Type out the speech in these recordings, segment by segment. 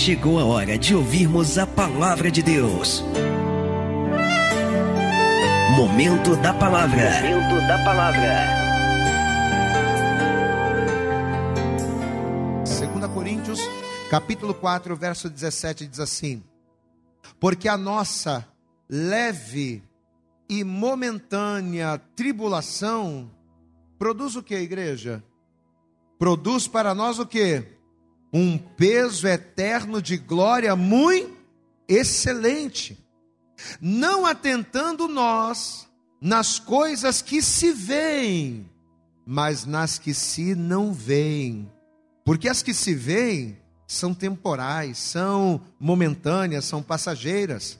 chegou a hora de ouvirmos a palavra de Deus. Momento da palavra. Momento da palavra. 2 Coríntios, capítulo 4, verso 17 diz assim: Porque a nossa leve e momentânea tribulação produz o que, igreja? Produz para nós o que? Um peso eterno de glória muito excelente, não atentando nós nas coisas que se veem, mas nas que se não veem, porque as que se veem são temporais, são momentâneas, são passageiras,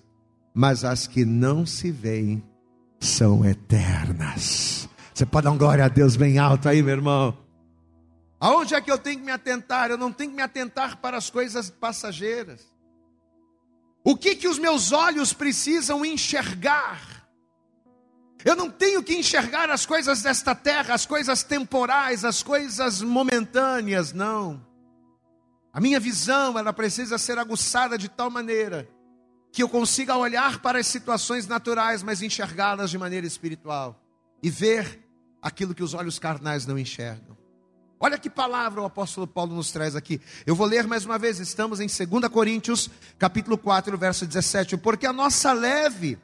mas as que não se veem são eternas. Você pode dar um glória a Deus bem alto aí, meu irmão. Aonde é que eu tenho que me atentar? Eu não tenho que me atentar para as coisas passageiras. O que que os meus olhos precisam enxergar? Eu não tenho que enxergar as coisas desta terra, as coisas temporais, as coisas momentâneas, não. A minha visão, ela precisa ser aguçada de tal maneira que eu consiga olhar para as situações naturais, mas enxergá-las de maneira espiritual e ver aquilo que os olhos carnais não enxergam. Olha que palavra o apóstolo Paulo nos traz aqui. Eu vou ler mais uma vez, estamos em 2 Coríntios, capítulo 4, verso 17. Porque a nossa leve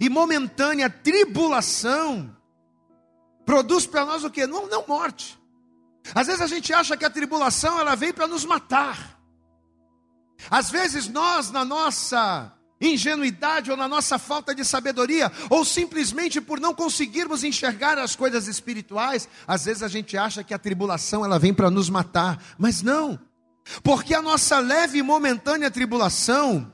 e momentânea tribulação produz para nós o que? Não, não morte. Às vezes a gente acha que a tribulação ela vem para nos matar. Às vezes nós, na nossa ingenuidade ou na nossa falta de sabedoria, ou simplesmente por não conseguirmos enxergar as coisas espirituais, às vezes a gente acha que a tribulação ela vem para nos matar, mas não. Porque a nossa leve e momentânea tribulação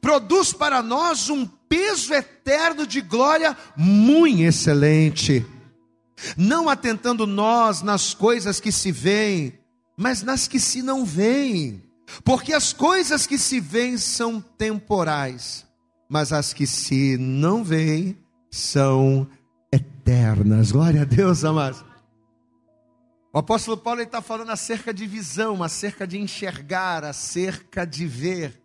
produz para nós um peso eterno de glória muito excelente. Não atentando nós nas coisas que se veem, mas nas que se não veem. Porque as coisas que se veem são temporais, mas as que se não veem são eternas. Glória a Deus, amados. O apóstolo Paulo está falando acerca de visão, acerca de enxergar, acerca de ver.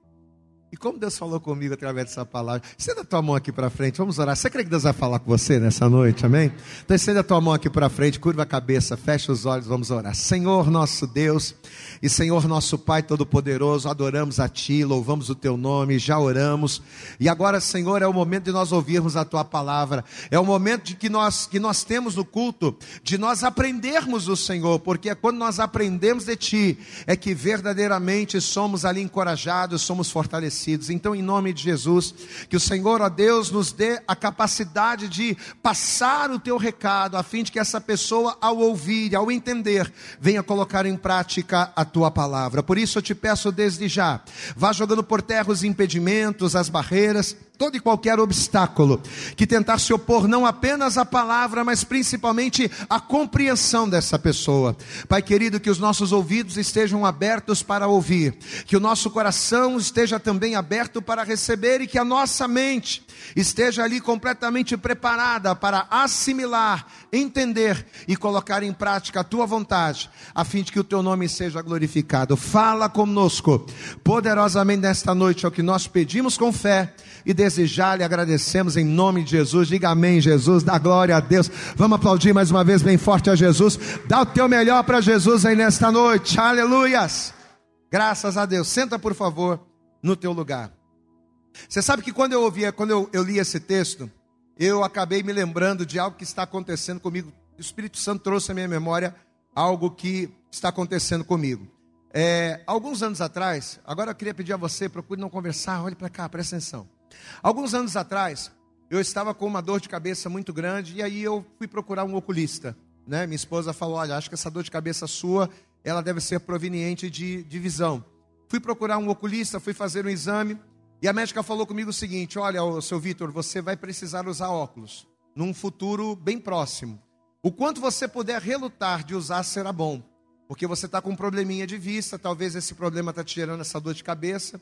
E como Deus falou comigo através dessa palavra, estenda a tua mão aqui para frente, vamos orar. Você crê que Deus vai falar com você nessa noite, amém? Então estenda a tua mão aqui para frente, curva a cabeça, fecha os olhos, vamos orar. Senhor nosso Deus e Senhor nosso Pai Todo-Poderoso, adoramos a Ti, louvamos o Teu nome, já oramos. E agora, Senhor, é o momento de nós ouvirmos a Tua palavra, é o momento de que nós, que nós temos no culto, de nós aprendermos do Senhor, porque é quando nós aprendemos de Ti, é que verdadeiramente somos ali encorajados, somos fortalecidos então, em nome de Jesus, que o Senhor, ó Deus, nos dê a capacidade de passar o teu recado, a fim de que essa pessoa, ao ouvir, ao entender, venha colocar em prática a tua palavra. Por isso eu te peço desde já, vá jogando por terra os impedimentos, as barreiras, todo e qualquer obstáculo que tentar se opor não apenas à palavra, mas principalmente à compreensão dessa pessoa. Pai querido, que os nossos ouvidos estejam abertos para ouvir, que o nosso coração esteja também aberto para receber e que a nossa mente esteja ali completamente preparada para assimilar, entender e colocar em prática a tua vontade, a fim de que o teu nome seja glorificado. Fala conosco poderosamente nesta noite, é o que nós pedimos com fé e desejar lhe agradecemos em nome de Jesus. Diga amém, Jesus, dá glória a Deus. Vamos aplaudir mais uma vez bem forte a Jesus. Dá o teu melhor para Jesus aí nesta noite. Aleluias. Graças a Deus. Senta, por favor, no teu lugar. Você sabe que quando eu ouvia, quando eu, eu li esse texto, eu acabei me lembrando de algo que está acontecendo comigo. O Espírito Santo trouxe à minha memória algo que está acontecendo comigo. É, alguns anos atrás, agora eu queria pedir a você, procure não conversar, olhe para cá, presta atenção. Alguns anos atrás, eu estava com uma dor de cabeça muito grande e aí eu fui procurar um oculista. Né? Minha esposa falou: Olha, acho que essa dor de cabeça sua, ela deve ser proveniente de, de visão. Fui procurar um oculista, fui fazer um exame e a médica falou comigo o seguinte: Olha, seu Vitor, você vai precisar usar óculos num futuro bem próximo. O quanto você puder relutar de usar será bom, porque você está com um probleminha de vista, talvez esse problema está te gerando essa dor de cabeça.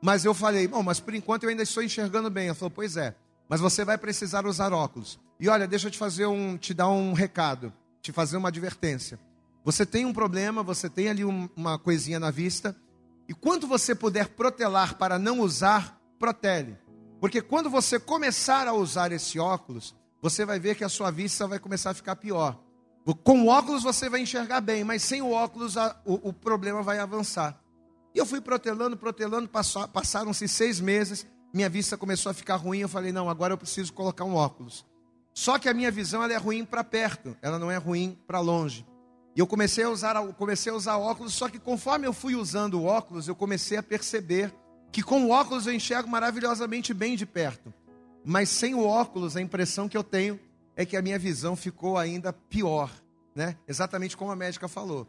Mas eu falei, bom, mas por enquanto eu ainda estou enxergando bem. Ela falou, pois é, mas você vai precisar usar óculos. E olha, deixa eu te fazer um, te dar um recado, te fazer uma advertência. Você tem um problema, você tem ali um, uma coisinha na vista, E quando você puder protelar para não usar, protele. Porque quando você começar a usar esse óculos, você vai ver que a sua vista vai começar a ficar pior. Com o óculos você vai enxergar bem, mas sem o óculos a, o, o, problema vai avançar. E eu fui protelando, protelando, passaram-se seis meses, minha vista começou a ficar ruim. Eu falei, não, agora eu preciso colocar um óculos. Só que a minha visão ela é ruim para perto, ela não é ruim para longe. E eu comecei a usar, comecei a usar óculos, só que conforme eu fui usando o óculos, eu comecei a perceber que com o óculos eu enxergo maravilhosamente bem de perto. Mas sem o óculos, a impressão que eu tenho é que a minha visão ficou ainda pior, né? Exatamente como a médica falou.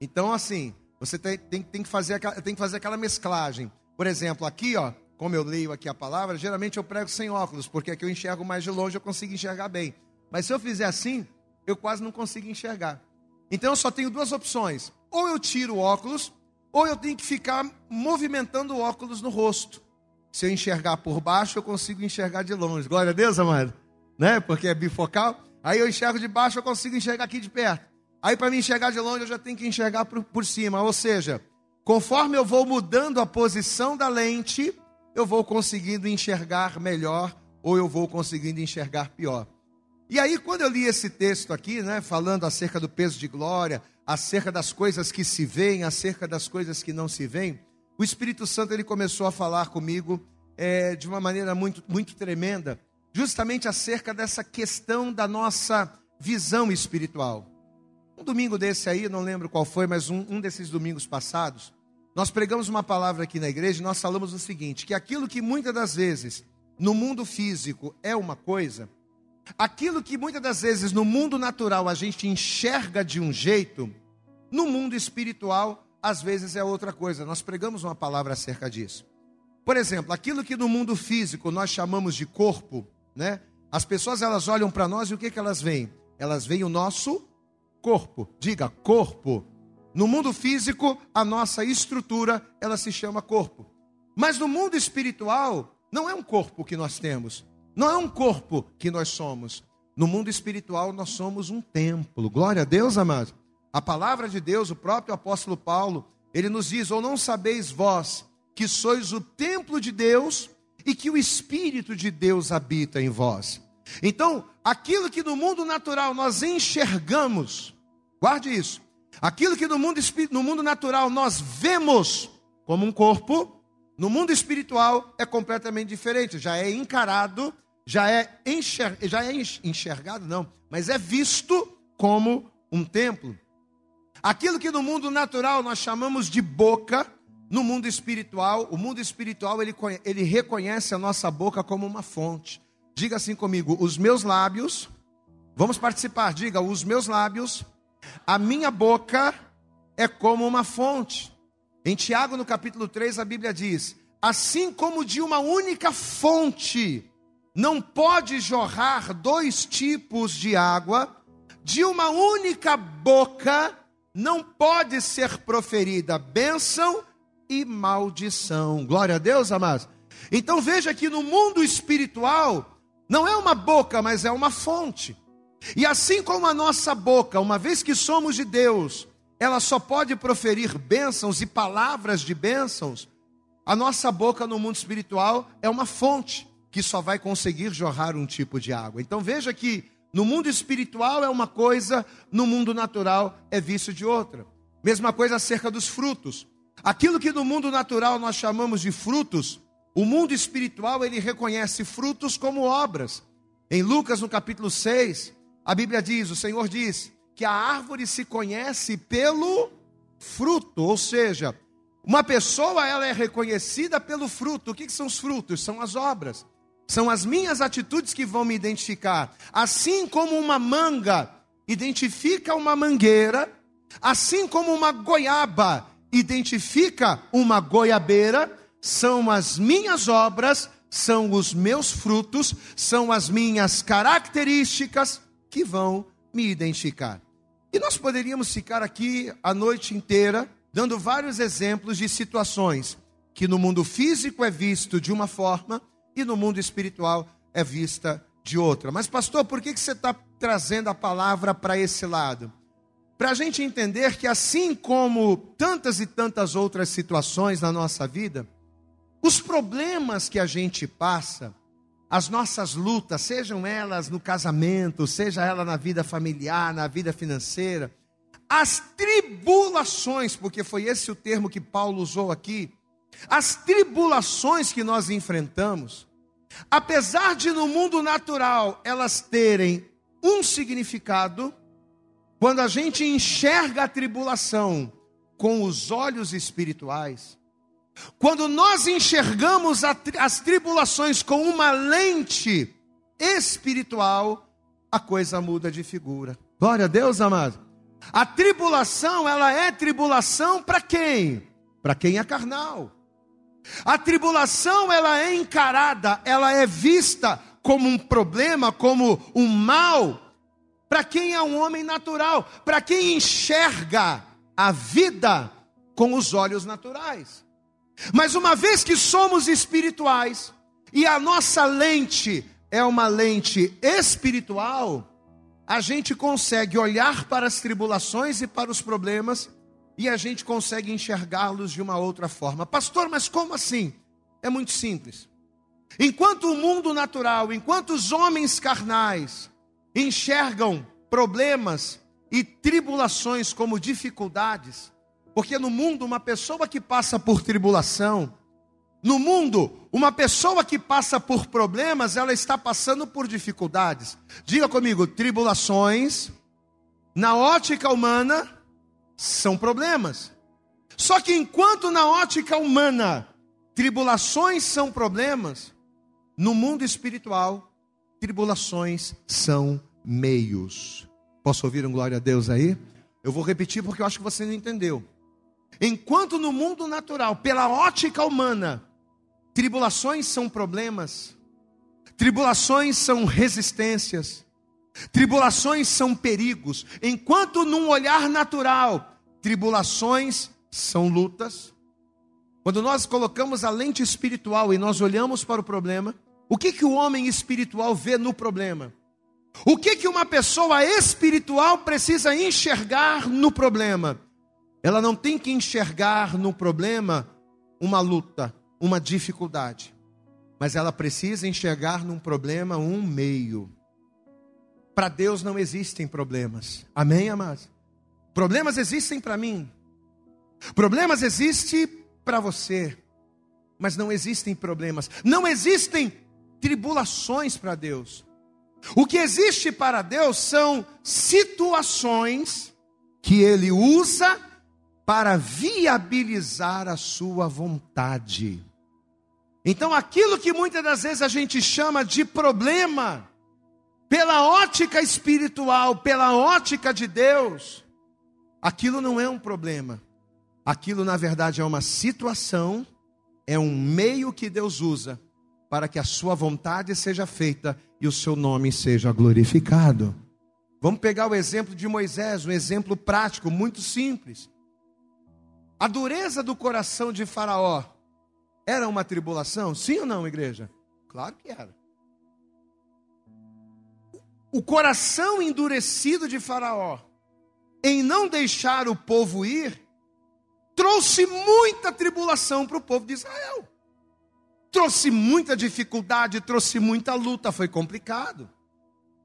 Então, assim, você tem, tem, tem, que, fazer, tem que fazer aquela mesclagem. Por exemplo, aqui, ó, como eu leio aqui a palavra, geralmente eu prego sem óculos, porque aqui eu enxergo mais de longe, eu consigo enxergar bem. Mas se eu fizer assim, eu quase não consigo enxergar. Então eu só tenho duas opções: ou eu tiro o óculos, ou eu tenho que ficar movimentando o óculos no rosto. Se eu enxergar por baixo, eu consigo enxergar de longe. Glória a Deus, amado. Né? Porque é bifocal. Aí eu enxergo de baixo, eu consigo enxergar aqui de perto. Aí para me enxergar de longe, eu já tenho que enxergar por, por cima. Ou seja, conforme eu vou mudando a posição da lente, eu vou conseguindo enxergar melhor ou eu vou conseguindo enxergar pior. E aí, quando eu li esse texto aqui, né, falando acerca do peso de glória, acerca das coisas que se veem, acerca das coisas que não se veem, o Espírito Santo ele começou a falar comigo é, de uma maneira muito, muito tremenda, justamente acerca dessa questão da nossa visão espiritual. Um domingo desse aí, não lembro qual foi, mas um, um desses domingos passados, nós pregamos uma palavra aqui na igreja e nós falamos o seguinte: que aquilo que muitas das vezes no mundo físico é uma coisa, Aquilo que muitas das vezes no mundo natural a gente enxerga de um jeito, no mundo espiritual às vezes é outra coisa. Nós pregamos uma palavra acerca disso. Por exemplo, aquilo que no mundo físico nós chamamos de corpo, né? As pessoas elas olham para nós e o que que elas veem? Elas veem o nosso corpo. Diga corpo. No mundo físico, a nossa estrutura, ela se chama corpo. Mas no mundo espiritual, não é um corpo que nós temos. Não é um corpo que nós somos. No mundo espiritual, nós somos um templo. Glória a Deus, amados. A palavra de Deus, o próprio apóstolo Paulo, ele nos diz: Ou não sabeis vós que sois o templo de Deus e que o Espírito de Deus habita em vós. Então, aquilo que no mundo natural nós enxergamos, guarde isso, aquilo que no mundo, no mundo natural nós vemos como um corpo, no mundo espiritual é completamente diferente, já é encarado já é, enxer, já é enxergado, não, mas é visto como um templo. Aquilo que no mundo natural nós chamamos de boca, no mundo espiritual, o mundo espiritual ele, ele reconhece a nossa boca como uma fonte. Diga assim comigo: os meus lábios, vamos participar, diga, os meus lábios, a minha boca é como uma fonte. Em Tiago, no capítulo 3, a Bíblia diz: assim como de uma única fonte não pode jorrar dois tipos de água, de uma única boca não pode ser proferida bênção e maldição. Glória a Deus, amados. Então veja que no mundo espiritual, não é uma boca, mas é uma fonte. E assim como a nossa boca, uma vez que somos de Deus, ela só pode proferir bênçãos e palavras de bênçãos, a nossa boca no mundo espiritual é uma fonte que só vai conseguir jorrar um tipo de água. Então veja que no mundo espiritual é uma coisa, no mundo natural é vício de outra. Mesma coisa acerca dos frutos. Aquilo que no mundo natural nós chamamos de frutos, o mundo espiritual ele reconhece frutos como obras. Em Lucas no capítulo 6, a Bíblia diz, o Senhor diz que a árvore se conhece pelo fruto, ou seja, uma pessoa ela é reconhecida pelo fruto. O que, que são os frutos? São as obras. São as minhas atitudes que vão me identificar. Assim como uma manga identifica uma mangueira, assim como uma goiaba identifica uma goiabeira, são as minhas obras, são os meus frutos, são as minhas características que vão me identificar. E nós poderíamos ficar aqui a noite inteira dando vários exemplos de situações que no mundo físico é visto de uma forma e no mundo espiritual é vista de outra. Mas, pastor, por que, que você está trazendo a palavra para esse lado? para a gente entender que, assim como tantas e tantas outras situações na nossa vida, os problemas que a gente passa, as nossas lutas, sejam elas no casamento, seja ela na vida familiar, na vida financeira, as tribulações, porque foi esse o termo que Paulo usou aqui, as tribulações que nós enfrentamos, apesar de no mundo natural elas terem um significado, quando a gente enxerga a tribulação com os olhos espirituais, quando nós enxergamos as tribulações com uma lente espiritual, a coisa muda de figura. Glória a Deus, amado. A tribulação, ela é tribulação para quem? Para quem é carnal. A tribulação, ela é encarada, ela é vista como um problema, como um mal, para quem é um homem natural, para quem enxerga a vida com os olhos naturais. Mas uma vez que somos espirituais e a nossa lente é uma lente espiritual, a gente consegue olhar para as tribulações e para os problemas e a gente consegue enxergá-los de uma outra forma. Pastor, mas como assim? É muito simples. Enquanto o mundo natural, enquanto os homens carnais enxergam problemas e tribulações como dificuldades, porque no mundo, uma pessoa que passa por tribulação, no mundo, uma pessoa que passa por problemas, ela está passando por dificuldades. Diga comigo, tribulações, na ótica humana, são problemas. Só que enquanto na ótica humana, tribulações são problemas, no mundo espiritual, tribulações são meios. Posso ouvir um glória a Deus aí? Eu vou repetir porque eu acho que você não entendeu. Enquanto no mundo natural, pela ótica humana, tribulações são problemas, tribulações são resistências, tribulações são perigos. Enquanto num olhar natural, tribulações são lutas. Quando nós colocamos a lente espiritual e nós olhamos para o problema, o que que o homem espiritual vê no problema? O que que uma pessoa espiritual precisa enxergar no problema? Ela não tem que enxergar no problema uma luta, uma dificuldade, mas ela precisa enxergar num problema um meio. Para Deus não existem problemas. Amém, amados? Problemas existem para mim. Problemas existem para você. Mas não existem problemas. Não existem tribulações para Deus. O que existe para Deus são situações que Ele usa para viabilizar a sua vontade. Então, aquilo que muitas das vezes a gente chama de problema, pela ótica espiritual, pela ótica de Deus, aquilo não é um problema. Aquilo, na verdade, é uma situação, é um meio que Deus usa para que a sua vontade seja feita e o seu nome seja glorificado. Vamos pegar o exemplo de Moisés, um exemplo prático, muito simples. A dureza do coração de Faraó era uma tribulação? Sim ou não, igreja? Claro que era. O coração endurecido de Faraó, em não deixar o povo ir, trouxe muita tribulação para o povo de Israel. Trouxe muita dificuldade, trouxe muita luta, foi complicado.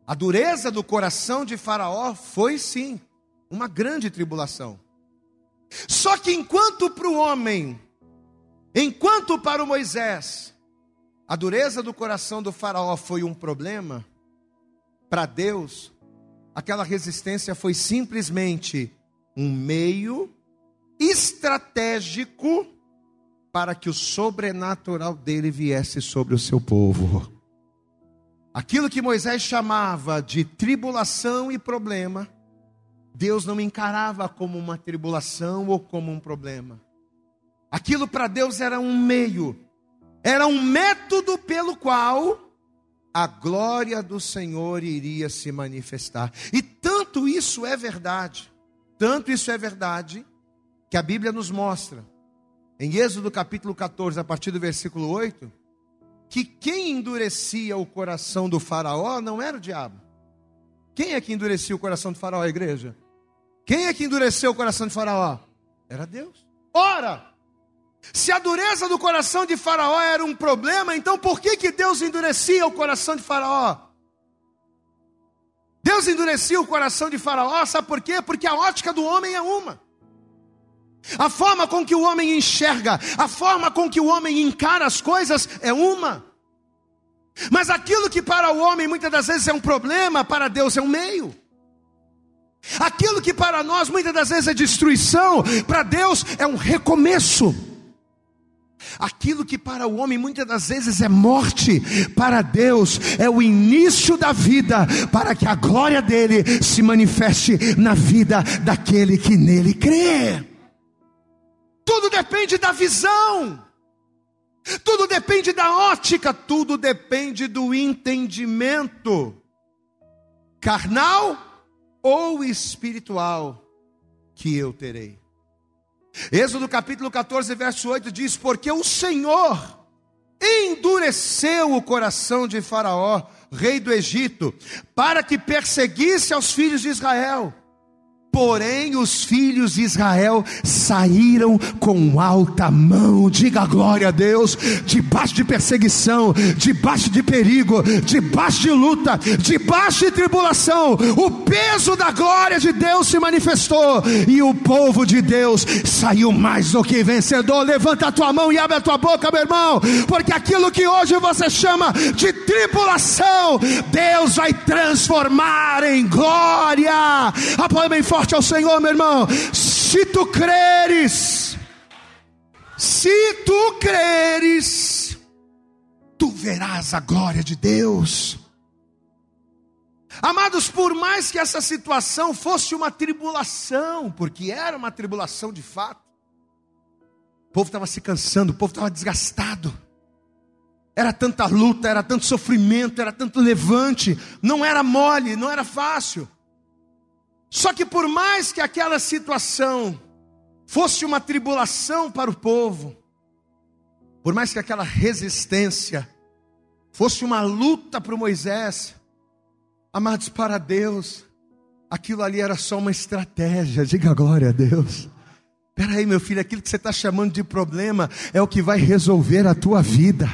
A dureza do coração de Faraó foi sim uma grande tribulação. Só que enquanto para o homem, enquanto para o Moisés, a dureza do coração do Faraó foi um problema, para Deus, aquela resistência foi simplesmente um meio estratégico para que o sobrenatural dele viesse sobre o seu povo. Aquilo que Moisés chamava de tribulação e problema, Deus não encarava como uma tribulação ou como um problema. Aquilo para Deus era um meio, era um método pelo qual a glória do Senhor iria se manifestar. E tanto isso é verdade, tanto isso é verdade, que a Bíblia nos mostra, em Êxodo capítulo 14, a partir do versículo 8, que quem endurecia o coração do Faraó não era o diabo. Quem é que endurecia o coração do Faraó, a igreja? Quem é que endureceu o coração de Faraó? Era Deus. Ora, se a dureza do coração de Faraó era um problema, então por que, que Deus endurecia o coração de Faraó? Deus endurecia o coração de Faraó, sabe por quê? Porque a ótica do homem é uma. A forma com que o homem enxerga, a forma com que o homem encara as coisas é uma. Mas aquilo que para o homem muitas das vezes é um problema, para Deus é um meio. Aquilo que para nós muitas das vezes é destruição, para Deus é um recomeço. Aquilo que para o homem muitas das vezes é morte, para Deus é o início da vida, para que a glória dele se manifeste na vida daquele que nele crê. Tudo depende da visão, tudo depende da ótica, tudo depende do entendimento carnal ou espiritual que eu terei. Êxodo capítulo 14, verso 8 diz: Porque o Senhor endureceu o coração de Faraó, rei do Egito, para que perseguisse aos filhos de Israel Porém, os filhos de Israel saíram com alta mão, diga glória a Deus, debaixo de perseguição, debaixo de perigo, debaixo de luta, debaixo de tribulação. O peso da glória de Deus se manifestou e o povo de Deus saiu mais do que vencedor. Levanta a tua mão e abre a tua boca, meu irmão, porque aquilo que hoje você chama de tribulação, Deus vai transformar em glória. Apoia bem forte forte ao Senhor, meu irmão. Se tu creres, se tu creres, tu verás a glória de Deus. Amados, por mais que essa situação fosse uma tribulação, porque era uma tribulação de fato, o povo estava se cansando, o povo estava desgastado. Era tanta luta, era tanto sofrimento, era tanto levante, não era mole, não era fácil. Só que por mais que aquela situação fosse uma tribulação para o povo, por mais que aquela resistência fosse uma luta para Moisés, amados, para Deus, aquilo ali era só uma estratégia, diga glória a Deus. Peraí, meu filho, aquilo que você está chamando de problema é o que vai resolver a tua vida.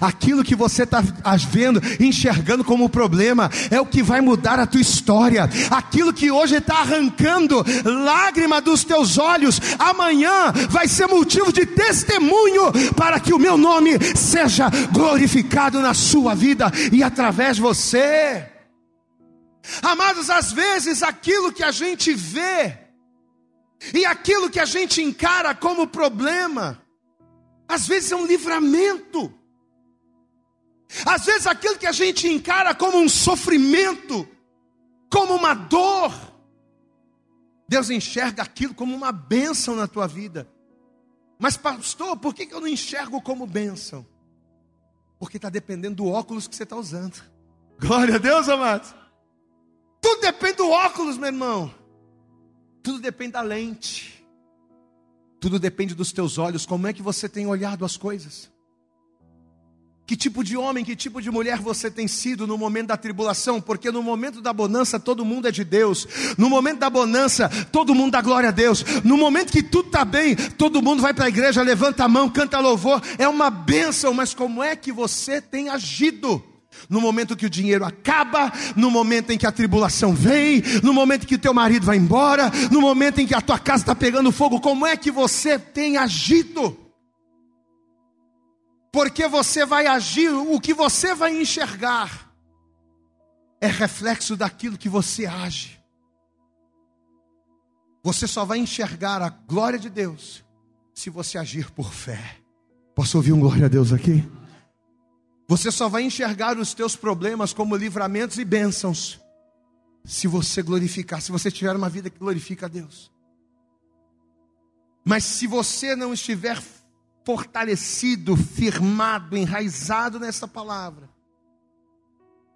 Aquilo que você está vendo, enxergando como problema, é o que vai mudar a tua história. Aquilo que hoje está arrancando lágrima dos teus olhos, amanhã vai ser motivo de testemunho para que o meu nome seja glorificado na sua vida e através de você. Amados, às vezes aquilo que a gente vê, e aquilo que a gente encara como problema, às vezes é um livramento. Às vezes aquilo que a gente encara como um sofrimento, como uma dor, Deus enxerga aquilo como uma bênção na tua vida. Mas, pastor, por que eu não enxergo como bênção? Porque está dependendo do óculos que você está usando. Glória a Deus, amados. Tudo depende do óculos, meu irmão. Tudo depende da lente. Tudo depende dos teus olhos, como é que você tem olhado as coisas. Que tipo de homem, que tipo de mulher você tem sido no momento da tribulação? Porque no momento da bonança todo mundo é de Deus. No momento da bonança todo mundo dá glória a Deus. No momento que tudo está bem, todo mundo vai para a igreja, levanta a mão, canta louvor. É uma bênção, mas como é que você tem agido? No momento que o dinheiro acaba, no momento em que a tribulação vem, no momento que teu marido vai embora, no momento em que a tua casa está pegando fogo, como é que você tem agido? Porque você vai agir, o que você vai enxergar é reflexo daquilo que você age. Você só vai enxergar a glória de Deus se você agir por fé. Posso ouvir um glória a Deus aqui? Você só vai enxergar os teus problemas como livramentos e bênçãos se você glorificar, se você tiver uma vida que glorifica a Deus. Mas se você não estiver fortalecido, firmado, enraizado nessa palavra,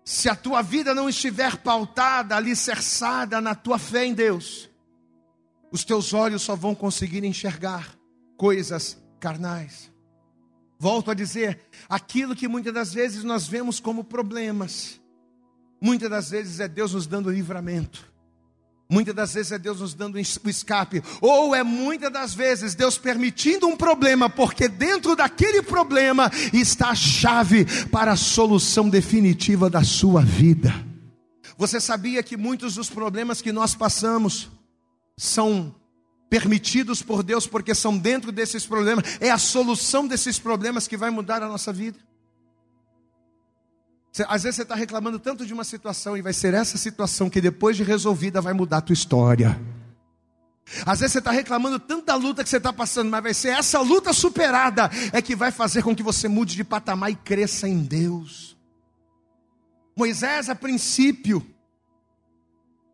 se a tua vida não estiver pautada, alicerçada na tua fé em Deus, os teus olhos só vão conseguir enxergar coisas carnais. Volto a dizer, aquilo que muitas das vezes nós vemos como problemas, muitas das vezes é Deus nos dando livramento. Muitas das vezes é Deus nos dando o escape, ou é muitas das vezes Deus permitindo um problema, porque dentro daquele problema está a chave para a solução definitiva da sua vida. Você sabia que muitos dos problemas que nós passamos são permitidos por Deus, porque são dentro desses problemas, é a solução desses problemas que vai mudar a nossa vida? Às vezes você está reclamando tanto de uma situação e vai ser essa situação que depois de resolvida vai mudar a tua história. Às vezes você está reclamando tanto da luta que você está passando, mas vai ser essa luta superada é que vai fazer com que você mude de patamar e cresça em Deus. Moisés, a princípio,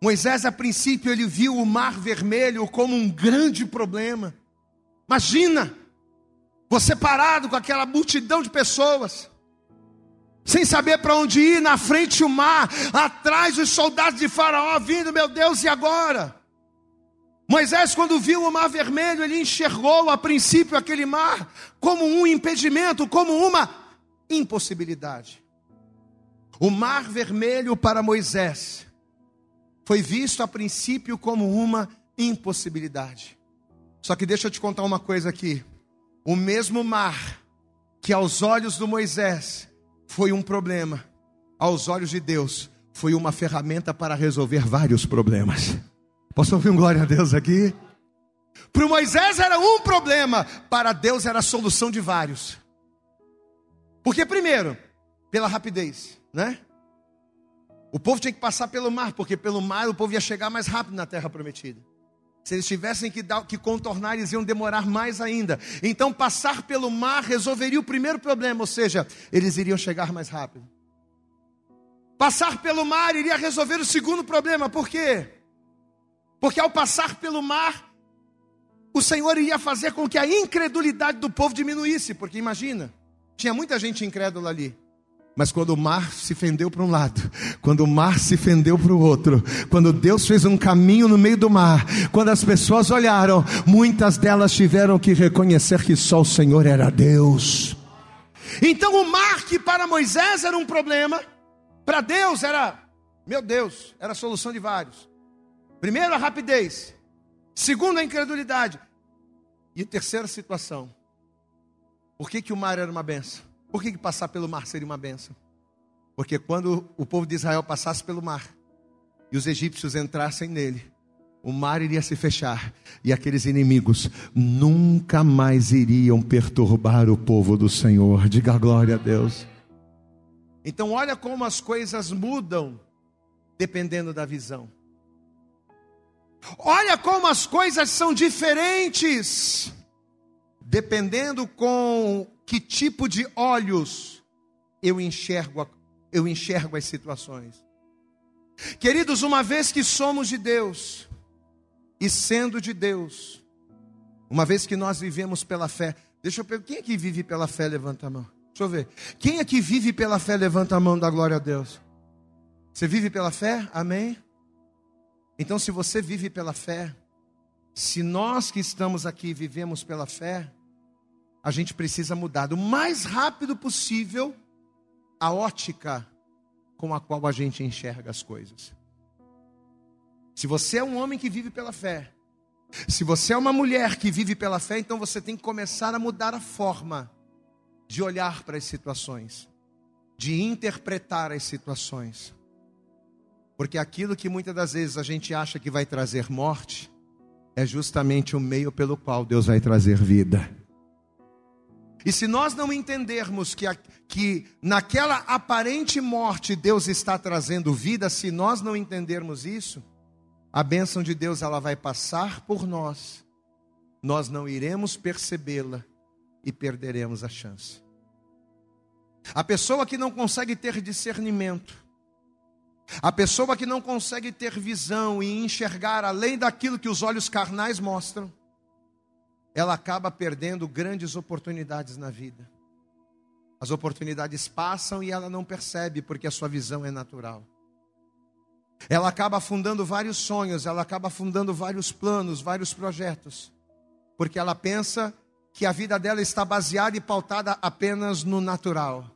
Moisés, a princípio, ele viu o mar vermelho como um grande problema. Imagina, você parado com aquela multidão de pessoas sem saber para onde ir, na frente o mar, atrás os soldados de Faraó vindo, meu Deus, e agora? Moisés, quando viu o mar vermelho, ele enxergou a princípio aquele mar como um impedimento, como uma impossibilidade. O mar vermelho para Moisés foi visto a princípio como uma impossibilidade. Só que deixa eu te contar uma coisa aqui: o mesmo mar que aos olhos do Moisés foi um problema, aos olhos de Deus, foi uma ferramenta para resolver vários problemas. Posso ouvir um glória a Deus aqui? Para Moisés era um problema, para Deus era a solução de vários. Porque, primeiro, pela rapidez, né? O povo tinha que passar pelo mar, porque pelo mar o povo ia chegar mais rápido na terra prometida. Se eles tivessem que, dar, que contornar, eles iam demorar mais ainda. Então, passar pelo mar resolveria o primeiro problema, ou seja, eles iriam chegar mais rápido. Passar pelo mar iria resolver o segundo problema, por quê? Porque ao passar pelo mar, o Senhor iria fazer com que a incredulidade do povo diminuísse, porque imagina, tinha muita gente incrédula ali. Mas quando o mar se fendeu para um lado, quando o mar se fendeu para o outro, quando Deus fez um caminho no meio do mar, quando as pessoas olharam, muitas delas tiveram que reconhecer que só o Senhor era Deus. Então o mar que para Moisés era um problema, para Deus era, meu Deus, era a solução de vários. Primeiro a rapidez, segundo a incredulidade, e terceira situação. Por que, que o mar era uma benção? Por que, que passar pelo mar seria uma benção? Porque quando o povo de Israel passasse pelo mar e os egípcios entrassem nele, o mar iria se fechar e aqueles inimigos nunca mais iriam perturbar o povo do Senhor. Diga glória a Deus. Então, olha como as coisas mudam dependendo da visão. Olha como as coisas são diferentes dependendo com que tipo de olhos eu enxergo, eu enxergo as situações. Queridos, uma vez que somos de Deus, e sendo de Deus, uma vez que nós vivemos pela fé, deixa eu perguntar, quem aqui vive pela fé? Levanta a mão. Deixa eu ver. Quem aqui vive pela fé? Levanta a mão, da glória a Deus. Você vive pela fé? Amém? Então, se você vive pela fé, se nós que estamos aqui vivemos pela fé, a gente precisa mudar o mais rápido possível a ótica com a qual a gente enxerga as coisas. Se você é um homem que vive pela fé, se você é uma mulher que vive pela fé, então você tem que começar a mudar a forma de olhar para as situações, de interpretar as situações. Porque aquilo que muitas das vezes a gente acha que vai trazer morte, é justamente o meio pelo qual Deus vai trazer vida. E se nós não entendermos que, a, que naquela aparente morte Deus está trazendo vida, se nós não entendermos isso, a bênção de Deus ela vai passar por nós, nós não iremos percebê-la e perderemos a chance. A pessoa que não consegue ter discernimento, a pessoa que não consegue ter visão e enxergar além daquilo que os olhos carnais mostram, ela acaba perdendo grandes oportunidades na vida. As oportunidades passam e ela não percebe porque a sua visão é natural. Ela acaba afundando vários sonhos, ela acaba afundando vários planos, vários projetos, porque ela pensa que a vida dela está baseada e pautada apenas no natural.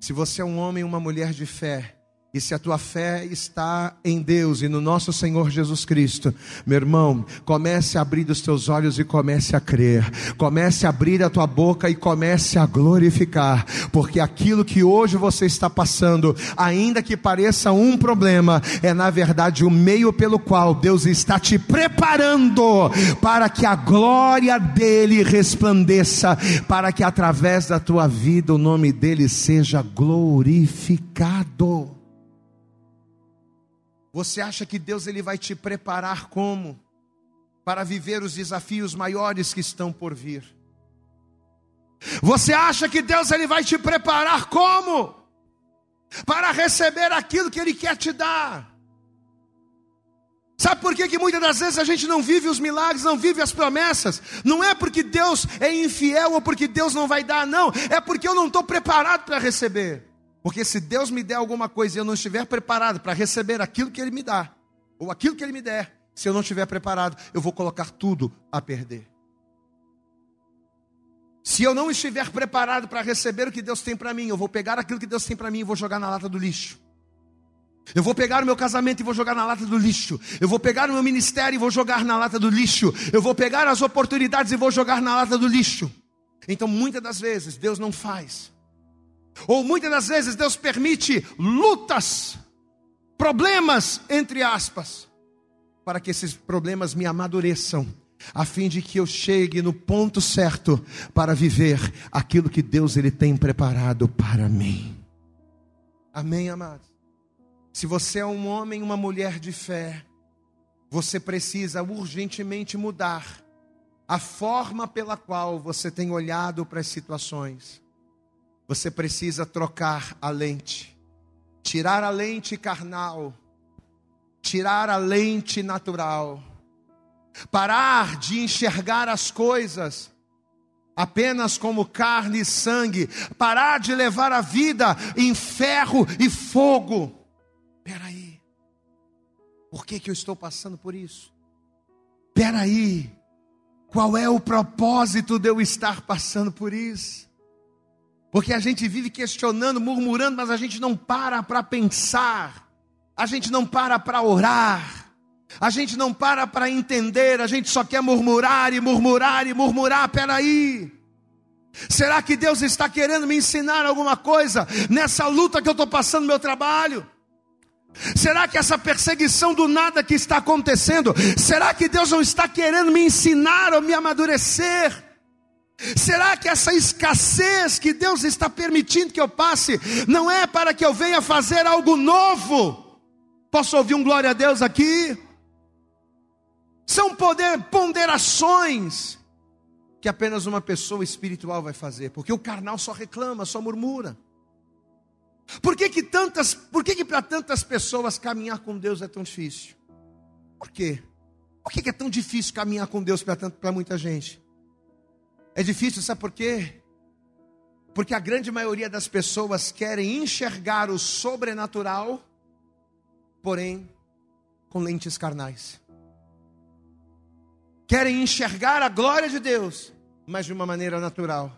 Se você é um homem, uma mulher de fé, E se a tua fé está em Deus e no nosso Senhor Jesus Cristo, meu irmão, comece a abrir os teus olhos e comece a crer. Comece a abrir a tua boca e comece a glorificar, porque aquilo que hoje você está passando, ainda que pareça um problema, é na verdade o meio pelo qual Deus está te preparando para que a glória dele resplandeça, para que através da tua vida o nome dele seja glorificado. Você acha que Deus ele vai te preparar como? Para viver os desafios maiores que estão por vir. Você acha que Deus ele vai te preparar como? Para receber aquilo que ele quer te dar. Sabe por que, que muitas das vezes a gente não vive os milagres, não vive as promessas? Não é porque Deus é infiel ou porque Deus não vai dar, não. É porque eu não estou preparado para receber. Porque se Deus me der alguma coisa e eu não estiver preparado para receber aquilo que Ele me dá, ou aquilo que Ele me der, se eu não estiver preparado, eu vou colocar tudo a perder. Se eu não estiver preparado para receber o que Deus tem para mim, eu vou pegar aquilo que Deus tem para mim e vou jogar na lata do lixo. Eu vou pegar o meu casamento e vou jogar na lata do lixo. Eu vou pegar o meu ministério e vou jogar na lata do lixo. Eu vou pegar as oportunidades e vou jogar na lata do lixo. Então, muitas das vezes, Deus não faz ou muitas das vezes Deus permite lutas, problemas, entre aspas, para que esses problemas me amadureçam, a fim de que eu chegue no ponto certo para viver aquilo que Deus ele tem preparado para mim. Amém, amados. Se você é um homem, uma mulher de fé, você precisa urgentemente mudar a forma pela qual você tem olhado para as situações você precisa trocar a lente, tirar a lente carnal, tirar a lente natural, parar de enxergar as coisas apenas como carne e sangue, parar de levar a vida em ferro e fogo. Peraí, por que, que eu estou passando por isso? Peraí, qual é o propósito de eu estar passando por isso? Porque a gente vive questionando, murmurando, mas a gente não para para pensar, a gente não para para orar, a gente não para para entender, a gente só quer murmurar e murmurar e murmurar. Peraí, será que Deus está querendo me ensinar alguma coisa nessa luta que eu estou passando no meu trabalho? Será que essa perseguição do nada que está acontecendo, será que Deus não está querendo me ensinar ou me amadurecer? Será que essa escassez que Deus está permitindo que eu passe não é para que eu venha fazer algo novo? Posso ouvir um glória a Deus aqui? São poder, ponderações que apenas uma pessoa espiritual vai fazer, porque o carnal só reclama, só murmura. Por que que tantas, por que que para tantas pessoas caminhar com Deus é tão difícil? Por quê? Por que, que é tão difícil caminhar com Deus para muita gente? É difícil, sabe por quê? Porque a grande maioria das pessoas querem enxergar o sobrenatural, porém com lentes carnais. Querem enxergar a glória de Deus, mas de uma maneira natural,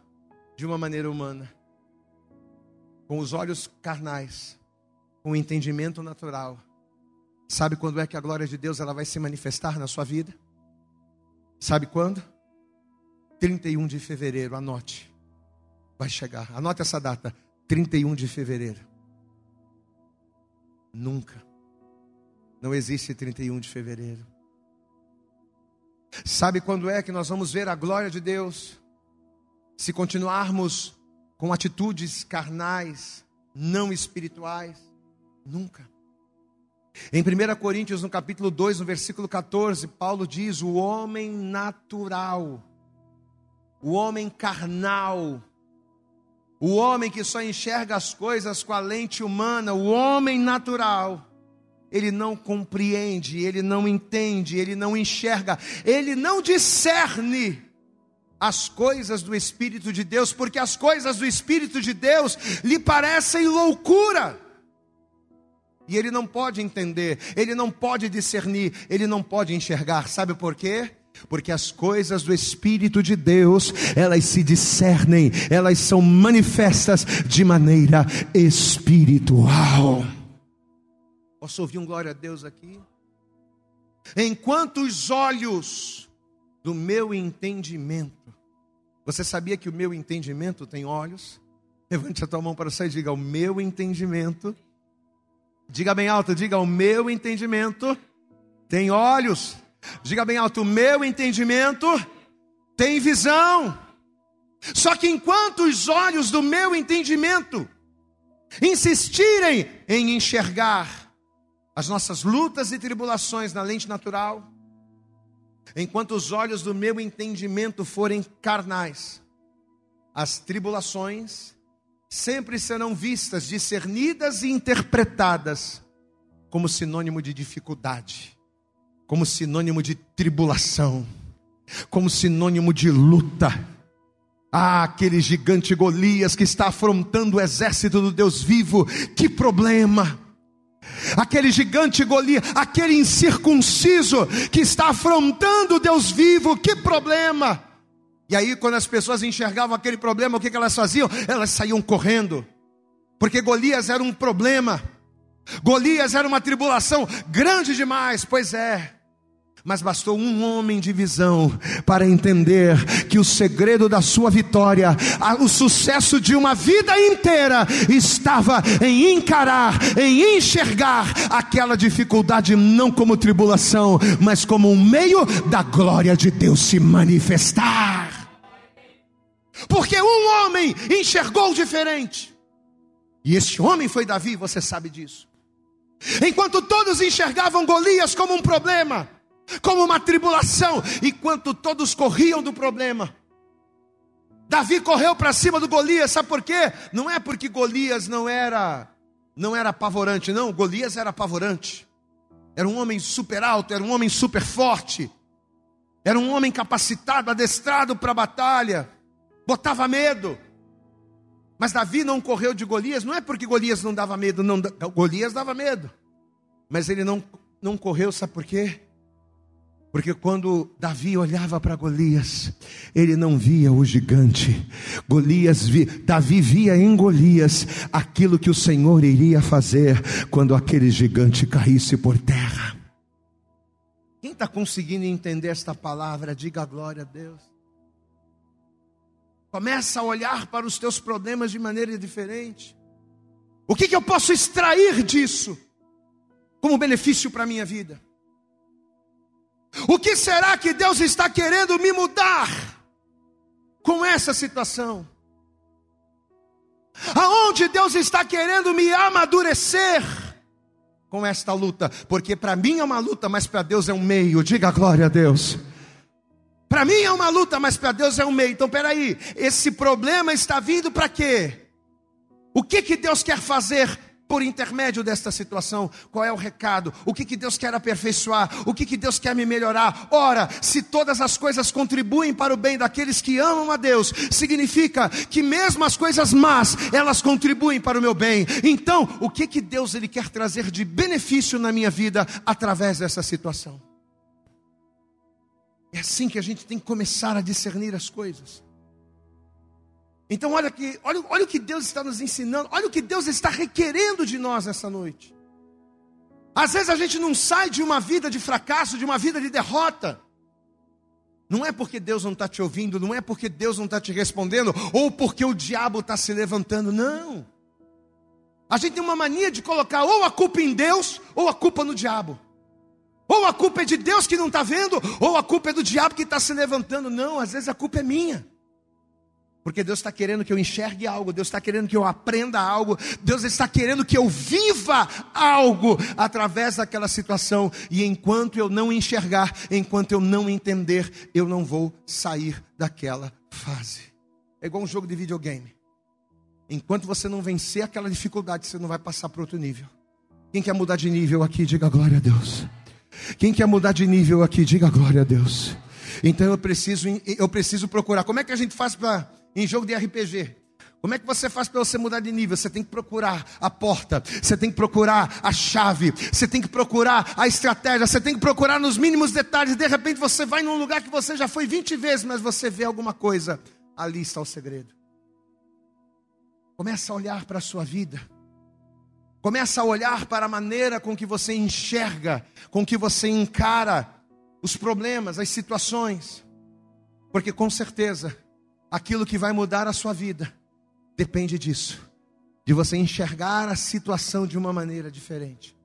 de uma maneira humana. Com os olhos carnais, com o entendimento natural. Sabe quando é que a glória de Deus ela vai se manifestar na sua vida? Sabe quando? 31 de fevereiro, anote. Vai chegar. Anote essa data. 31 de fevereiro. Nunca. Não existe 31 de fevereiro. Sabe quando é que nós vamos ver a glória de Deus? Se continuarmos com atitudes carnais, não espirituais? Nunca. Em 1 Coríntios, no capítulo 2, no versículo 14, Paulo diz: O homem natural o homem carnal, o homem que só enxerga as coisas com a lente humana, o homem natural, ele não compreende, ele não entende, ele não enxerga, ele não discerne as coisas do Espírito de Deus, porque as coisas do Espírito de Deus lhe parecem loucura. E ele não pode entender, ele não pode discernir, ele não pode enxergar. Sabe por quê? Porque as coisas do Espírito de Deus, elas se discernem, elas são manifestas de maneira espiritual. Posso ouvir um glória a Deus aqui? Enquanto os olhos do meu entendimento, você sabia que o meu entendimento tem olhos? Levante a tua mão para você e diga: O meu entendimento. Diga bem alto, diga: O meu entendimento tem olhos. Diga bem alto: meu entendimento tem visão. Só que enquanto os olhos do meu entendimento insistirem em enxergar as nossas lutas e tribulações na lente natural, enquanto os olhos do meu entendimento forem carnais, as tribulações sempre serão vistas, discernidas e interpretadas como sinônimo de dificuldade, como sinônimo de tribulação, como sinônimo de luta. Ah, aquele gigante Golias que está afrontando o exército do Deus vivo, que problema! Aquele gigante Golias, aquele incircunciso que está afrontando o Deus vivo, que problema! E aí, quando as pessoas enxergavam aquele problema, o que, que elas faziam? Elas saíam correndo, porque Golias era um problema, Golias era uma tribulação grande demais, pois é. Mas bastou um homem de visão para entender que o segredo da sua vitória, o sucesso de uma vida inteira, estava em encarar, em enxergar aquela dificuldade não como tribulação, mas como um meio da glória de Deus se manifestar. Porque um homem enxergou diferente. E esse homem foi Davi, você sabe disso. Enquanto todos enxergavam Golias como um problema, como uma tribulação, enquanto todos corriam do problema, Davi correu para cima do Golias, sabe por quê? Não é porque Golias não era não era apavorante, não, Golias era apavorante. Era um homem super alto, era um homem super forte. Era um homem capacitado, adestrado para a batalha botava medo. Mas Davi não correu de Golias, não é porque Golias não dava medo, não, Golias dava medo. Mas ele não, não correu, sabe por quê? Porque quando Davi olhava para Golias, ele não via o gigante. Golias vi, Davi via em Golias aquilo que o Senhor iria fazer quando aquele gigante caísse por terra. Quem está conseguindo entender esta palavra, diga glória a Deus. Começa a olhar para os teus problemas de maneira diferente. O que, que eu posso extrair disso como benefício para a minha vida? O que será que Deus está querendo me mudar com essa situação? Aonde Deus está querendo me amadurecer com esta luta? Porque para mim é uma luta, mas para Deus é um meio. Diga glória a Deus. Para mim é uma luta, mas para Deus é um meio. Então, peraí, esse problema está vindo para quê? O que, que Deus quer fazer por intermédio desta situação? Qual é o recado? O que, que Deus quer aperfeiçoar? O que, que Deus quer me melhorar? Ora, se todas as coisas contribuem para o bem daqueles que amam a Deus, significa que mesmo as coisas más, elas contribuem para o meu bem. Então, o que, que Deus ele quer trazer de benefício na minha vida através dessa situação? É assim que a gente tem que começar a discernir as coisas. Então, olha, que, olha, olha o que Deus está nos ensinando, olha o que Deus está requerendo de nós essa noite. Às vezes a gente não sai de uma vida de fracasso, de uma vida de derrota. Não é porque Deus não está te ouvindo, não é porque Deus não está te respondendo, ou porque o diabo está se levantando, não. A gente tem uma mania de colocar ou a culpa em Deus, ou a culpa no diabo. Ou a culpa é de Deus que não está vendo, ou a culpa é do diabo que está se levantando. Não, às vezes a culpa é minha. Porque Deus está querendo que eu enxergue algo, Deus está querendo que eu aprenda algo, Deus está querendo que eu viva algo através daquela situação. E enquanto eu não enxergar, enquanto eu não entender, eu não vou sair daquela fase. É igual um jogo de videogame. Enquanto você não vencer aquela dificuldade, você não vai passar para outro nível. Quem quer mudar de nível aqui, diga glória a Deus. Quem quer mudar de nível aqui, diga glória a Deus. Então eu preciso, eu preciso procurar. Como é que a gente faz para em jogo de RPG? Como é que você faz para você mudar de nível? Você tem que procurar a porta, você tem que procurar a chave, você tem que procurar a estratégia, você tem que procurar nos mínimos detalhes. De repente você vai num lugar que você já foi 20 vezes, mas você vê alguma coisa. Ali está o segredo. Começa a olhar para a sua vida Começa a olhar para a maneira com que você enxerga, com que você encara os problemas, as situações. Porque com certeza, aquilo que vai mudar a sua vida depende disso, de você enxergar a situação de uma maneira diferente.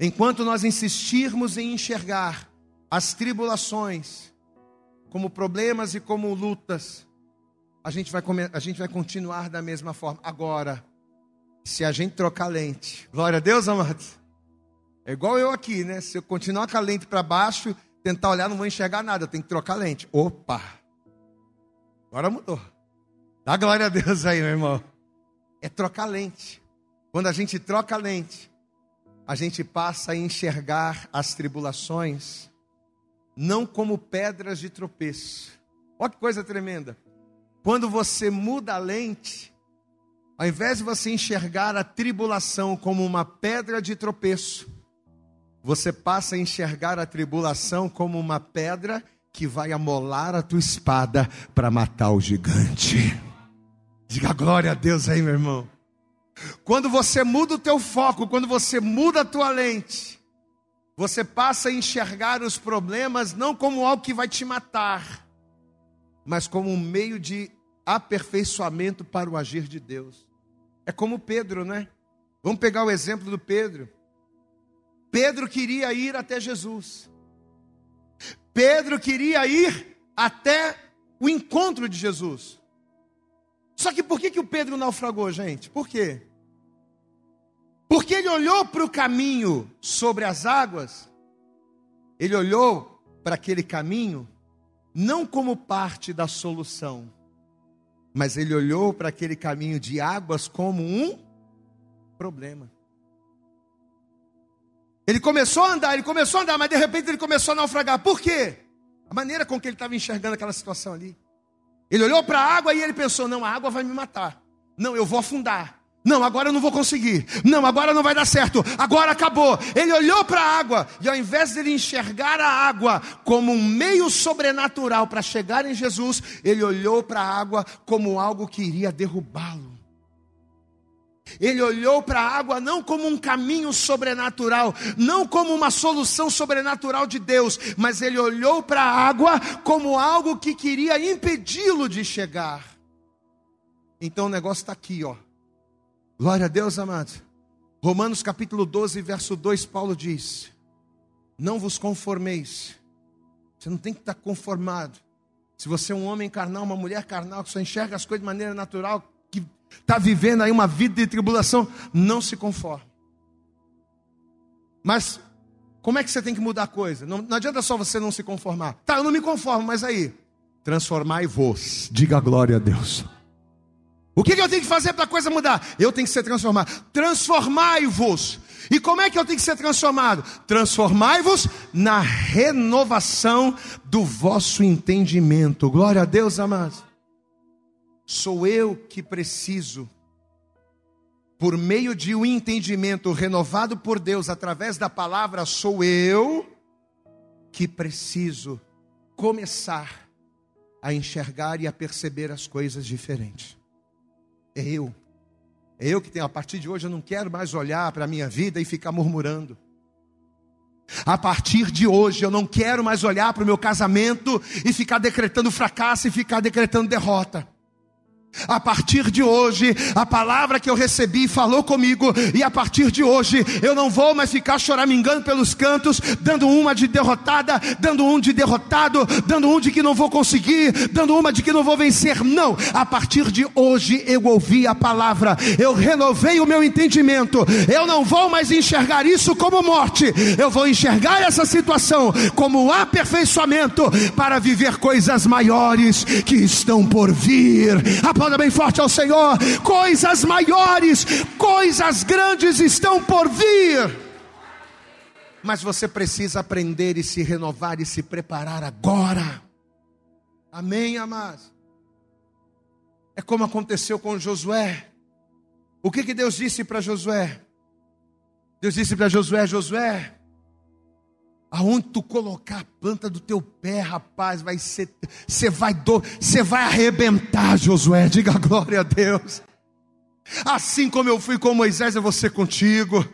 Enquanto nós insistirmos em enxergar as tribulações como problemas e como lutas, a gente vai, a gente vai continuar da mesma forma. Agora, se a gente trocar lente. Glória a Deus, amados. É igual eu aqui, né? Se eu continuar com a lente para baixo, tentar olhar, não vou enxergar nada. Eu tenho que trocar lente. Opa! Agora mudou. Dá glória a Deus aí, meu irmão. É trocar lente. Quando a gente troca lente, a gente passa a enxergar as tribulações não como pedras de tropeço. Olha que coisa tremenda. Quando você muda a lente, ao invés de você enxergar a tribulação como uma pedra de tropeço, você passa a enxergar a tribulação como uma pedra que vai amolar a tua espada para matar o gigante. Diga glória a Deus aí, meu irmão. Quando você muda o teu foco, quando você muda a tua lente, você passa a enxergar os problemas não como algo que vai te matar, mas como um meio de aperfeiçoamento para o agir de Deus. É como Pedro, né? Vamos pegar o exemplo do Pedro. Pedro queria ir até Jesus. Pedro queria ir até o encontro de Jesus. Só que por que, que o Pedro naufragou, gente? Por quê? Porque ele olhou para o caminho sobre as águas, ele olhou para aquele caminho não como parte da solução, mas ele olhou para aquele caminho de águas como um problema. Ele começou a andar, ele começou a andar, mas de repente ele começou a naufragar. Por quê? A maneira com que ele estava enxergando aquela situação ali. Ele olhou para a água e ele pensou: não, a água vai me matar. Não, eu vou afundar. Não, agora eu não vou conseguir. Não, agora não vai dar certo. Agora acabou. Ele olhou para a água e ao invés de ele enxergar a água como um meio sobrenatural para chegar em Jesus, ele olhou para a água como algo que iria derrubá-lo. Ele olhou para a água não como um caminho sobrenatural, não como uma solução sobrenatural de Deus, mas ele olhou para a água como algo que queria impedi-lo de chegar. Então o negócio está aqui, ó. Glória a Deus, amados. Romanos capítulo 12, verso 2, Paulo diz: Não vos conformeis. Você não tem que estar conformado. Se você é um homem carnal, uma mulher carnal, que só enxerga as coisas de maneira natural, está vivendo aí uma vida de tribulação, não se conforme. Mas como é que você tem que mudar a coisa? Não, não adianta só você não se conformar. Tá, eu não me conformo, mas aí, transformai-vos. Diga glória a Deus. O que, que eu tenho que fazer para a coisa mudar? Eu tenho que ser transformado. Transformai-vos. E como é que eu tenho que ser transformado? Transformai-vos na renovação do vosso entendimento. Glória a Deus, amados. Sou eu que preciso, por meio de um entendimento renovado por Deus através da palavra, sou eu que preciso começar a enxergar e a perceber as coisas diferentes. É eu. É eu que tenho, a partir de hoje eu não quero mais olhar para a minha vida e ficar murmurando. A partir de hoje eu não quero mais olhar para o meu casamento e ficar decretando fracasso e ficar decretando derrota. A partir de hoje, a palavra que eu recebi falou comigo, e a partir de hoje, eu não vou mais ficar choramingando pelos cantos, dando uma de derrotada, dando um de derrotado, dando um de que não vou conseguir, dando uma de que não vou vencer. Não, a partir de hoje eu ouvi a palavra, eu renovei o meu entendimento, eu não vou mais enxergar isso como morte, eu vou enxergar essa situação como aperfeiçoamento para viver coisas maiores que estão por vir. A Aplauda bem forte ao Senhor. Coisas maiores, coisas grandes estão por vir. Mas você precisa aprender e se renovar e se preparar agora. Amém, amados? É como aconteceu com Josué. O que, que Deus disse para Josué? Deus disse para Josué: Josué, Aonde tu colocar a planta do teu pé, rapaz, vai ser, você vai do, você vai arrebentar, Josué. Diga glória a Deus. Assim como eu fui com Moisés, eu vou ser contigo.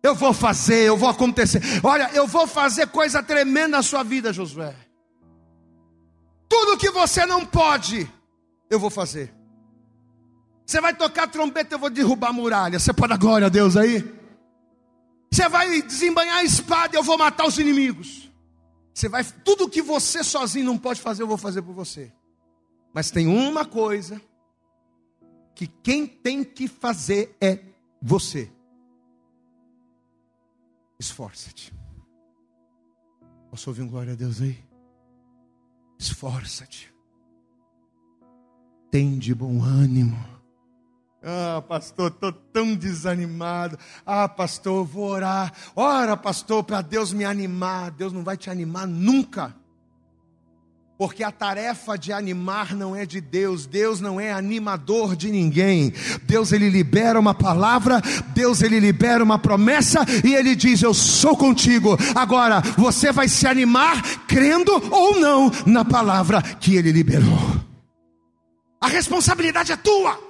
Eu vou fazer, eu vou acontecer. Olha, eu vou fazer coisa tremenda na sua vida, Josué. Tudo que você não pode, eu vou fazer. Você vai tocar trombeta, eu vou derrubar a muralha. Você pode dar glória a Deus aí? Você vai desembanhar a espada, eu vou matar os inimigos. Você vai, tudo que você sozinho não pode fazer, eu vou fazer por você. Mas tem uma coisa que quem tem que fazer é você. Esforça-te. Posso ouvir um glória a Deus aí? Esforça-te. Tem de bom ânimo. Ah, pastor, estou tão desanimado. Ah, pastor, vou orar. Ora, pastor, para Deus me animar. Deus não vai te animar nunca. Porque a tarefa de animar não é de Deus, Deus não é animador de ninguém. Deus ele libera uma palavra, Deus ele libera uma promessa e ele diz: "Eu sou contigo". Agora, você vai se animar crendo ou não na palavra que ele liberou. A responsabilidade é tua.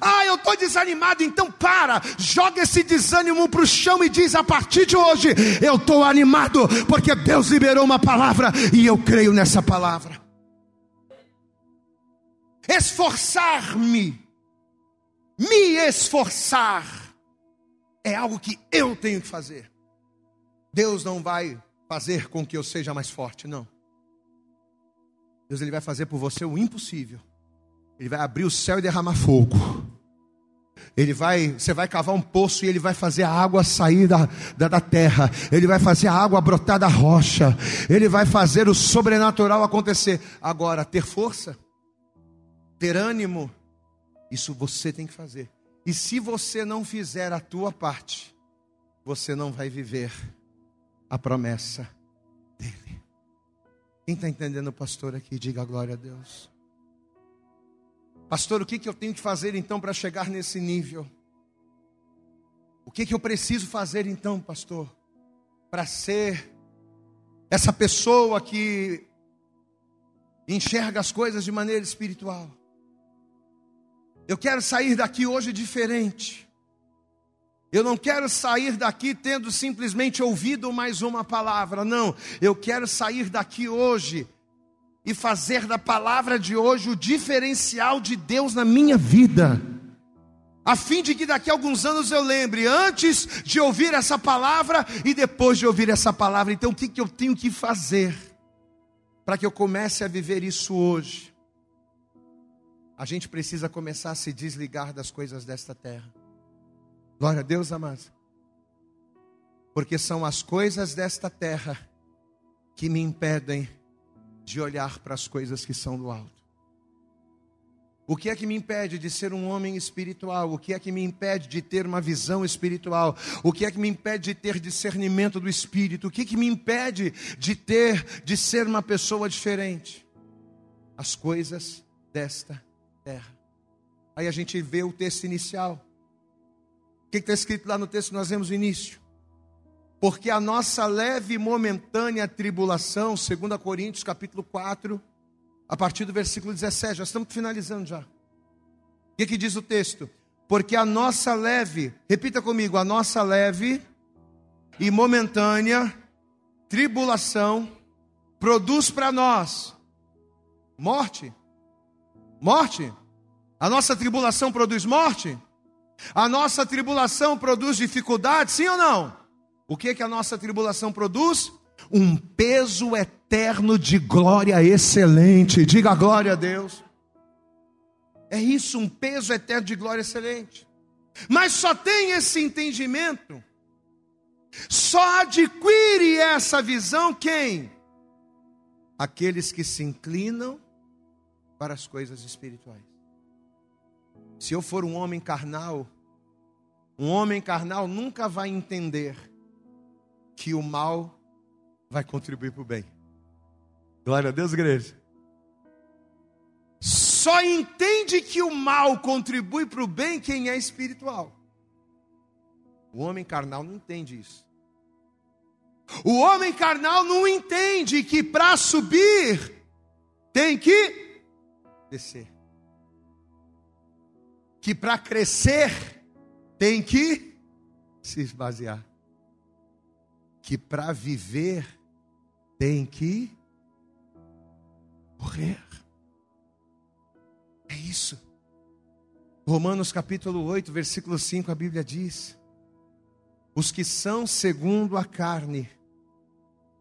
Ah, eu estou desanimado, então para, joga esse desânimo para o chão e diz: a partir de hoje eu estou animado, porque Deus liberou uma palavra e eu creio nessa palavra. Esforçar-me, me esforçar, é algo que eu tenho que fazer. Deus não vai fazer com que eu seja mais forte, não. Deus ele vai fazer por você o impossível. Ele vai abrir o céu e derramar fogo. Ele vai, você vai cavar um poço e ele vai fazer a água sair da, da, da, terra. Ele vai fazer a água brotar da rocha. Ele vai fazer o sobrenatural acontecer. Agora, ter força, ter ânimo, isso você tem que fazer. E se você não fizer a tua parte, você não vai viver a promessa dele. Quem está entendendo, pastor, aqui, diga glória a Deus. Pastor, o que, que eu tenho que fazer então para chegar nesse nível? O que, que eu preciso fazer então, pastor, para ser essa pessoa que enxerga as coisas de maneira espiritual? Eu quero sair daqui hoje diferente. Eu não quero sair daqui tendo simplesmente ouvido mais uma palavra, não. Eu quero sair daqui hoje e fazer da palavra de hoje o diferencial de Deus na minha vida. A fim de que daqui a alguns anos eu lembre, antes de ouvir essa palavra e depois de ouvir essa palavra. Então, o que, que eu tenho que fazer para que eu comece a viver isso hoje? A gente precisa começar a se desligar das coisas desta terra. Glória a Deus, amados. Porque são as coisas desta terra que me impedem de olhar para as coisas que são do alto. O que é que me impede de ser um homem espiritual? O que é que me impede de ter uma visão espiritual? O que é que me impede de ter discernimento do espírito? O que é que me impede de ter, de ser uma pessoa diferente? As coisas desta terra. Aí a gente vê o texto inicial. O que está escrito lá no texto nós vemos no início? Porque a nossa leve e momentânea tribulação, 2 Coríntios capítulo 4, a partir do versículo 17, já estamos finalizando já. O que, que diz o texto? Porque a nossa leve, repita comigo, a nossa leve e momentânea tribulação produz para nós morte. Morte. A nossa tribulação produz morte? A nossa tribulação produz dificuldade, sim ou não? O que é que a nossa tribulação produz? Um peso eterno de glória excelente. Diga glória a Deus. É isso, um peso eterno de glória excelente. Mas só tem esse entendimento, só adquire essa visão quem? Aqueles que se inclinam para as coisas espirituais. Se eu for um homem carnal, um homem carnal nunca vai entender que o mal vai contribuir para o bem. Glória a Deus, igreja. Só entende que o mal contribui para o bem quem é espiritual. O homem carnal não entende isso. O homem carnal não entende que para subir tem que descer. que para crescer tem que se esvaziar. Que para viver tem que morrer. É isso. Romanos capítulo 8, versículo 5, a Bíblia diz: Os que são segundo a carne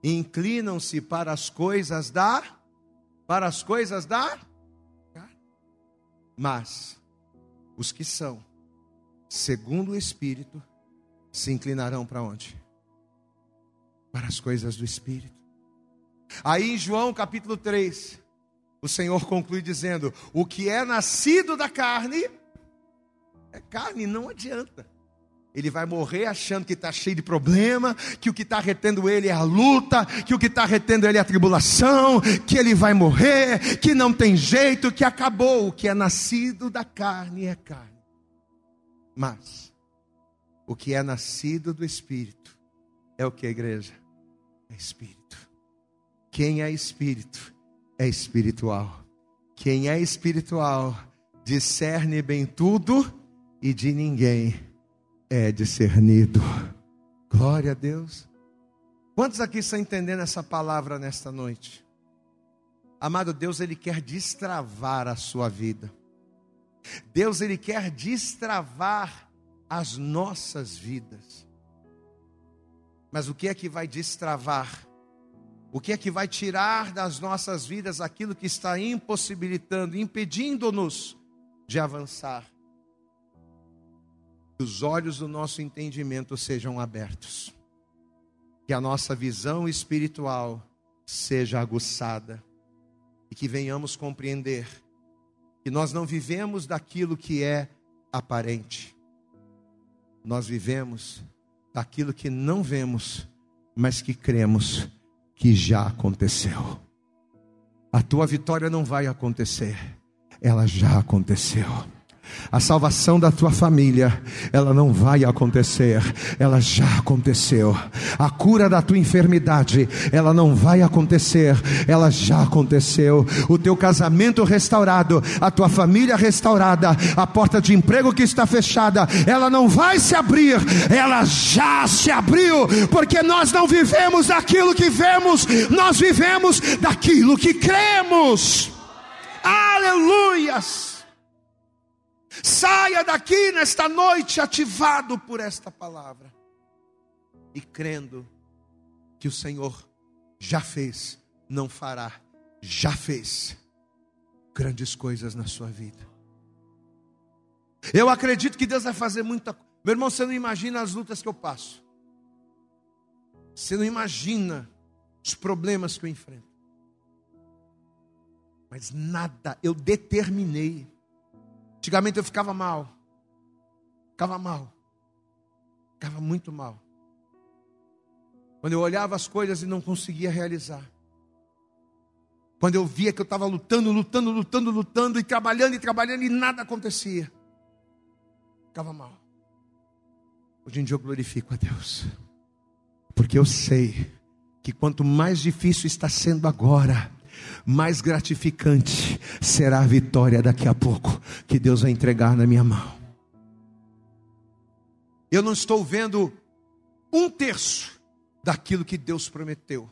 inclinam-se para as coisas da para as coisas da mas os que são segundo o espírito se inclinarão para onde? Para as coisas do espírito. Aí em João capítulo 3, o Senhor conclui dizendo: O que é nascido da carne, é carne, não adianta. Ele vai morrer achando que está cheio de problema, que o que está retendo ele é a luta, que o que está retendo ele é a tribulação, que ele vai morrer, que não tem jeito, que acabou. O que é nascido da carne é carne. Mas, o que é nascido do Espírito é o que, igreja? É Espírito. Quem é Espírito? É espiritual. Quem é espiritual discerne bem tudo e de ninguém é discernido. Glória a Deus. Quantos aqui estão entendendo essa palavra nesta noite? Amado Deus, Ele quer destravar a sua vida. Deus, Ele quer destravar as nossas vidas. Mas o que é que vai destravar? O que é que vai tirar das nossas vidas aquilo que está impossibilitando, impedindo-nos de avançar? Que os olhos do nosso entendimento sejam abertos, que a nossa visão espiritual seja aguçada e que venhamos compreender que nós não vivemos daquilo que é aparente, nós vivemos daquilo que não vemos, mas que cremos que já aconteceu. A tua vitória não vai acontecer, ela já aconteceu. A salvação da tua família, ela não vai acontecer, ela já aconteceu. A cura da tua enfermidade, ela não vai acontecer, ela já aconteceu. O teu casamento restaurado, a tua família restaurada, a porta de emprego que está fechada, ela não vai se abrir, ela já se abriu, porque nós não vivemos daquilo que vemos, nós vivemos daquilo que cremos. Aleluias! Saia daqui nesta noite ativado por esta palavra e crendo que o Senhor já fez, não fará, já fez grandes coisas na sua vida. Eu acredito que Deus vai fazer muita coisa. Meu irmão, você não imagina as lutas que eu passo. Você não imagina os problemas que eu enfrento. Mas nada, eu determinei Antigamente eu ficava mal. Ficava mal. Ficava muito mal. Quando eu olhava as coisas e não conseguia realizar. Quando eu via que eu estava lutando, lutando, lutando, lutando e trabalhando e trabalhando e nada acontecia. Ficava mal. Hoje em dia eu glorifico a Deus. Porque eu sei que quanto mais difícil está sendo agora, mais gratificante será a vitória daqui a pouco que Deus vai entregar na minha mão. Eu não estou vendo um terço daquilo que Deus prometeu,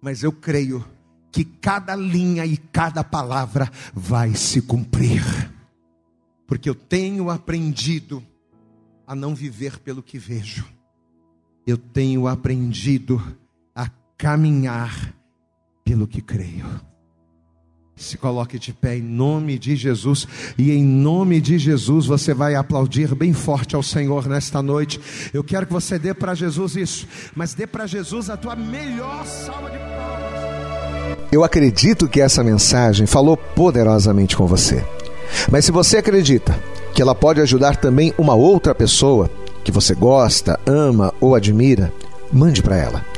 mas eu creio que cada linha e cada palavra vai se cumprir, porque eu tenho aprendido a não viver pelo que vejo, eu tenho aprendido a caminhar pelo que creio. Se coloque de pé em nome de Jesus, e em nome de Jesus você vai aplaudir bem forte ao Senhor nesta noite. Eu quero que você dê para Jesus isso, mas dê para Jesus a tua melhor salva de palmas. Eu acredito que essa mensagem falou poderosamente com você. Mas se você acredita que ela pode ajudar também uma outra pessoa que você gosta, ama ou admira, mande para ela.